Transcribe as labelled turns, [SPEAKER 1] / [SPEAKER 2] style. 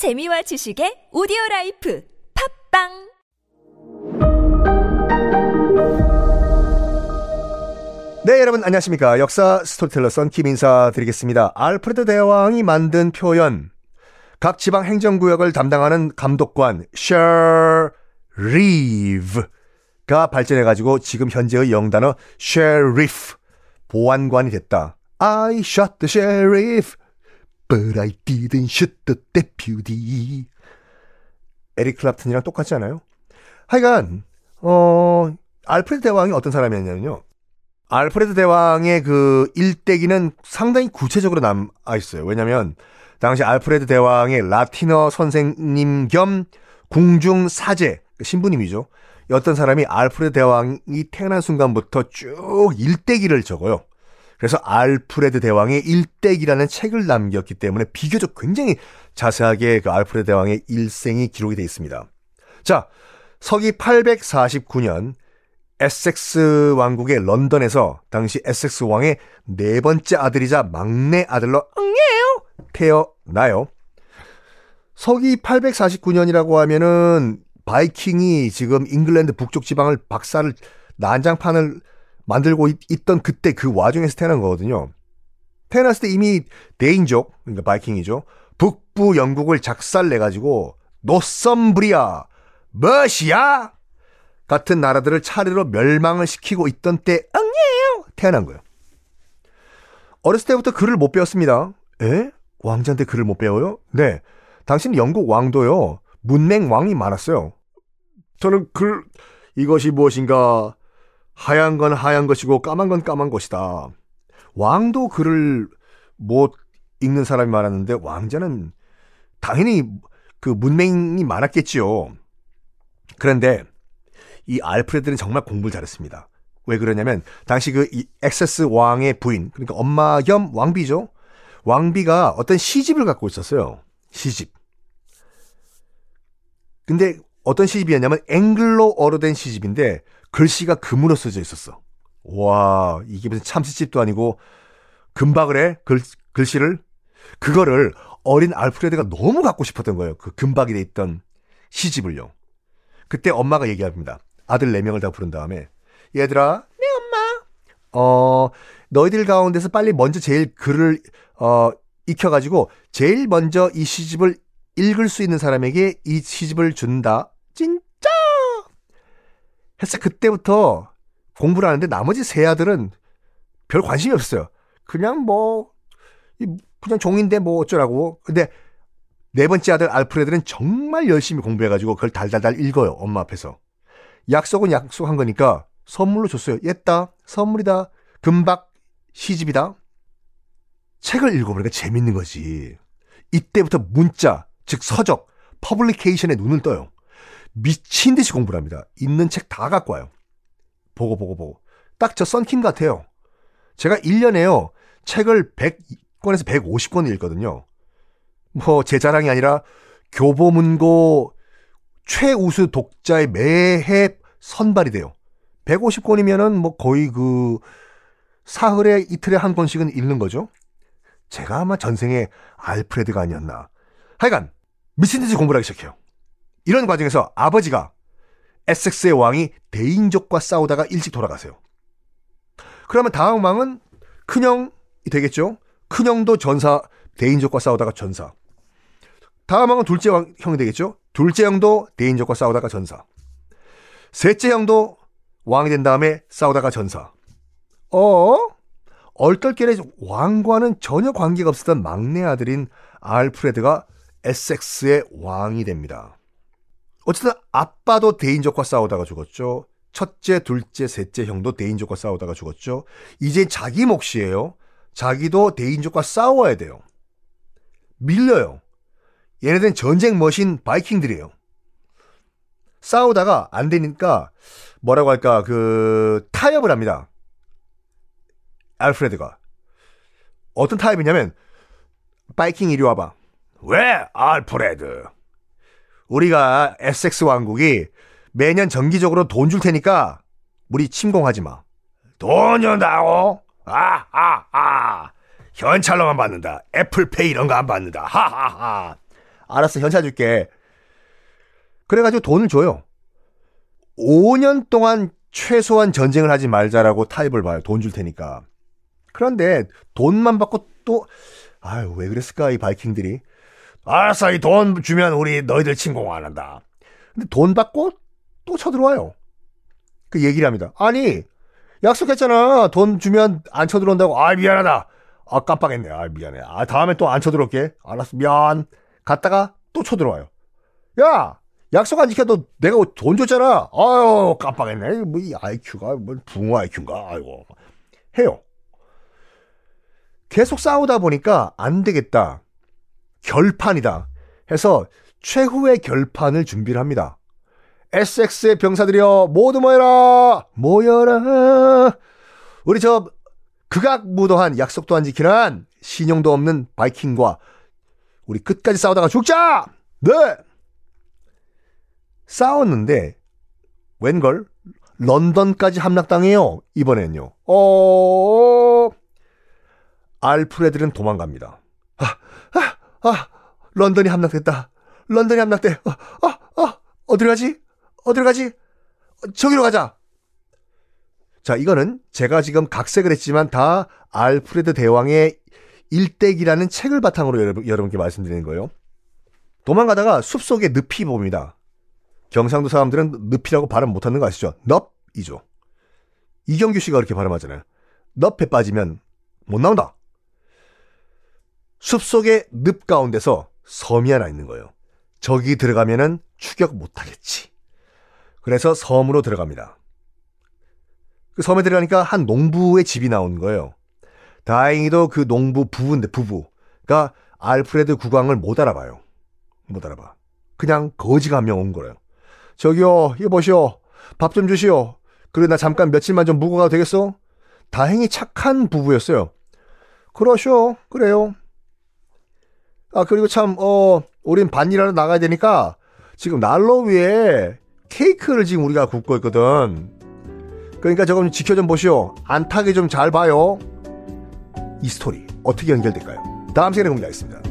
[SPEAKER 1] 재미와 지식의 오디오 라이프 팟빵
[SPEAKER 2] 네, 여러분 안녕하십니까. 역사 스토리텔러 썬킴 인사드리겠습니다. 알프레드 대왕이 만든 표현. 각 지방 행정구역을 담당하는 감독관 shire reeve가 발전해가지고 지금 현재의 영단어 sheriff 보안관이 됐다. I shot the sheriff, but I didn't shoot the deputy. 에릭 클랍튼이랑 똑같지 않아요? 하여간 어 알프레드 대왕이 어떤 사람이었냐면요. 알프레드 대왕의 그 일대기는 상당히 구체적으로 남아 있어요. 왜냐면 당시 알프레드 대왕의 라틴어 선생님 겸 궁중 사제 신부님이죠. 어떤 사람이 알프레드 대왕이 태어난 순간부터 쭉 일대기를 적어요. 그래서 알프레드 대왕의 일대기라는 책을 남겼기 때문에 비교적 굉장히 자세하게 그 알프레드 대왕의 일생이 기록이 되어 있습니다. 자, 서기 849년 웨섹스 왕국의 런던에서 당시 웨섹스 왕의 네 번째 아들이자 막내 아들로 태어나요. 서기 849년이라고 하면은 바이킹이 지금 잉글랜드 북쪽 지방을 박살을 난장판을 만들고 있, 던 그때 그 와중에서 태어난 거거든요. 태어났을 때 이미 대인족, 그러니까 바이킹이죠. 북부 영국을 작살내가지고 노썸브리아, 머시아 같은 나라들을 차례로 멸망을 시키고 있던 때 응예요 태어난 거예요. 어렸을 때부터 글을 못 배웠습니다. 에? 왕자한테 글을 못 배워요? 네. 당신 영국 왕도요. 문맹 왕이 많았어요. 저는 글 이것이 무엇인가 하얀 건 하얀 것이고 까만 건 까만 것이다. 왕도 글을 못 읽는 사람이 많았는데 왕자는 당연히 그 문맹이 많았겠지요. 그런데 이 알프레드는 정말 공부를 잘했습니다. 왜 그러냐면 당시 그 엑세스 왕의 부인 그러니까 엄마 겸 왕비죠. 왕비가 어떤 시집을 갖고 있었어요. 시집. 근데 어떤 시집이었냐면 앵글로어로 된 시집인데 글씨가 금으로 써져 있었어. 와 이게 무슨 참치집도 아니고 금박을 해 글, 글씨를 그거를 어린 알프레드가 너무 갖고 싶었던 거예요. 그 금박이 돼 있던 시집을요. 그때 엄마가 얘기합니다. 아들 4명을 다 부른 다음에 얘들아 네 엄마 어 너희들 가운데서 빨리 먼저 제일 글을 어 익혀 가지고 제일 먼저 이 시집을 읽을 수 있는 사람에게 이 시집을 준다 진 짜 해서 그때부터 공부를 하는데 나머지 세 아들은 별 관심이 없어요 그냥 뭐 그냥 종인데 뭐 어쩌라고 근데 네 번째 아들 알프레드는 정말 열심히 공부해가지고 그걸 달달달 읽어요 엄마 앞에서 약속은 약속한 거니까 선물로 줬어요. 옛다. 선물이다. 금박 시집이다. 책을 읽어보니까 재밌는 거지. 이때부터 문자, 즉 서적, publication에 눈을 떠요. 미친 듯이 공부를 합니다. 있는 책 다 갖고 와요. 보고 보고 보고. 딱 저 썬킴 같아요. 제가 1년에요. 책을 100권에서 150권 읽거든요. 뭐 제 자랑이 아니라 교보문고 최우수 독자에 매해 선발이 돼요. 150권이면은 뭐 거의 그 사흘에 이틀에 한 권씩은 읽는 거죠. 제가 아마 전생에 알프레드가 아니었나. 하여간 미친 듯이 공부를 하기 시작해요. 이런 과정에서 아버지가 에섹스의 왕이 대인족과 싸우다가 일찍 돌아가세요. 그러면 다음 왕은 큰형이 되겠죠. 큰형도 전사, 대인족과 싸우다가 전사. 다음 왕은 둘째 왕, 형이 되겠죠. 둘째 형도 대인족과 싸우다가 전사. 셋째 형도 왕이 된 다음에 싸우다가 전사. 어? 얼떨결에 왕과는 전혀 관계가 없었던 막내 아들인 알프레드가 에섹스의 왕이 됩니다. 어쨌든 아빠도 대인족과 싸우다가 죽었죠. 첫째, 둘째, 셋째 형도 대인족과 싸우다가 죽었죠. 이제 자기 몫이에요. 자기도 대인족과 싸워야 돼요. 밀려요. 얘네들은 전쟁 머신 바이킹들이에요. 싸우다가 안 되니까 뭐라고 할까 그 타협을 합니다. 알프레드가 어떤 타협이냐면 바이킹 이리 와봐. 왜 알프레드? 우리가 에섹스 왕국이 매년 정기적으로 돈 줄 테니까 우리 침공하지 마. 돈이 나오? 아, 아, 아. 현찰로만 받는다. 애플페이 이런 거 안 받는다. 하하하. 알았어, 현찰 줄게. 그래가지고 돈을 줘요. 5년 동안 최소한 전쟁을 하지 말자라고 타입을 봐요. 돈 줄 테니까. 그런데 돈만 받고 또, 아유, 왜 그랬을까, 이 바이킹들이. 알았어, 이 돈 주면 우리 너희들 침공 안 한다. 근데 돈 받고 또 쳐들어와요. 그 얘기를 합니다. 아니, 약속했잖아. 돈 주면 안 쳐들어온다고. 아, 미안하다. 아, 깜빡했네. 아, 미안해. 아, 다음에 또 안 쳐들어올게. 알았어, 미안. 갔다가 또 쳐들어와요. 야! 약속 안 지켜도 내가 돈 줬잖아. 아유, 깜빡했네. 뭐, 이 IQ가, 뭐, 붕어 IQ인가. 아이고. 해요. 계속 싸우다 보니까 안 되겠다. 결판이다. 해서 최후의 결판을 준비를 합니다. SX의 병사들이여 모두 모여라! 모여라! 우리 저 극악무도한 약속도 안 지키는 신용도 없는 바이킹과 우리 끝까지 싸우다가 죽자! 네! 싸웠는데 웬걸? 런던까지 함락당해요 이번엔요. 어 알프레드는 도망갑니다. 아, 아, 아 런던이 함락됐다 런던이 함락돼 아, 아, 아 어디로 가지 어디로 가지? 저기로 가자. 자, 이거는 제가 지금 각색을 했지만 다 알프레드 대왕의 일대기라는 책을 바탕으로 여러분, 여러분께 말씀드리는 거예요. 도망가다가 숲속에 늪이 봅니다. 경상도 사람들은 늪이라고 발음 못하는 거 아시죠? 넙이죠. 이경규 씨가 그렇게 발음하잖아요. 넙에 빠지면 못 나온다. 숲속의 늪 가운데서 섬이 하나 있는 거예요. 저기 들어가면은 추격 못하겠지. 그래서 섬으로 들어갑니다. 그 섬에 들어가니까 한 농부의 집이 나온 거예요. 다행히도 그 농부 부부인데 부부가 알프레드 국왕을 못 알아봐요. 못 알아봐. 그냥 거지가 한 명 온 거예요. 저기요, 이거 보시오. 밥 좀 주시오. 그래, 나 잠깐 며칠만 좀 묵어 가도 되겠어? 다행히 착한 부부였어요. 그러쇼. 그래요. 아, 그리고 참, 어, 우린 반일하러 나가야 되니까 지금 난로 위에 케이크를 지금 우리가 굽고 있거든. 그러니까 저거 좀 지켜 좀 보시오. 안 타게 좀 잘 봐요. 이 스토리 어떻게 연결될까요? 다음 시간에 공개하겠습니다.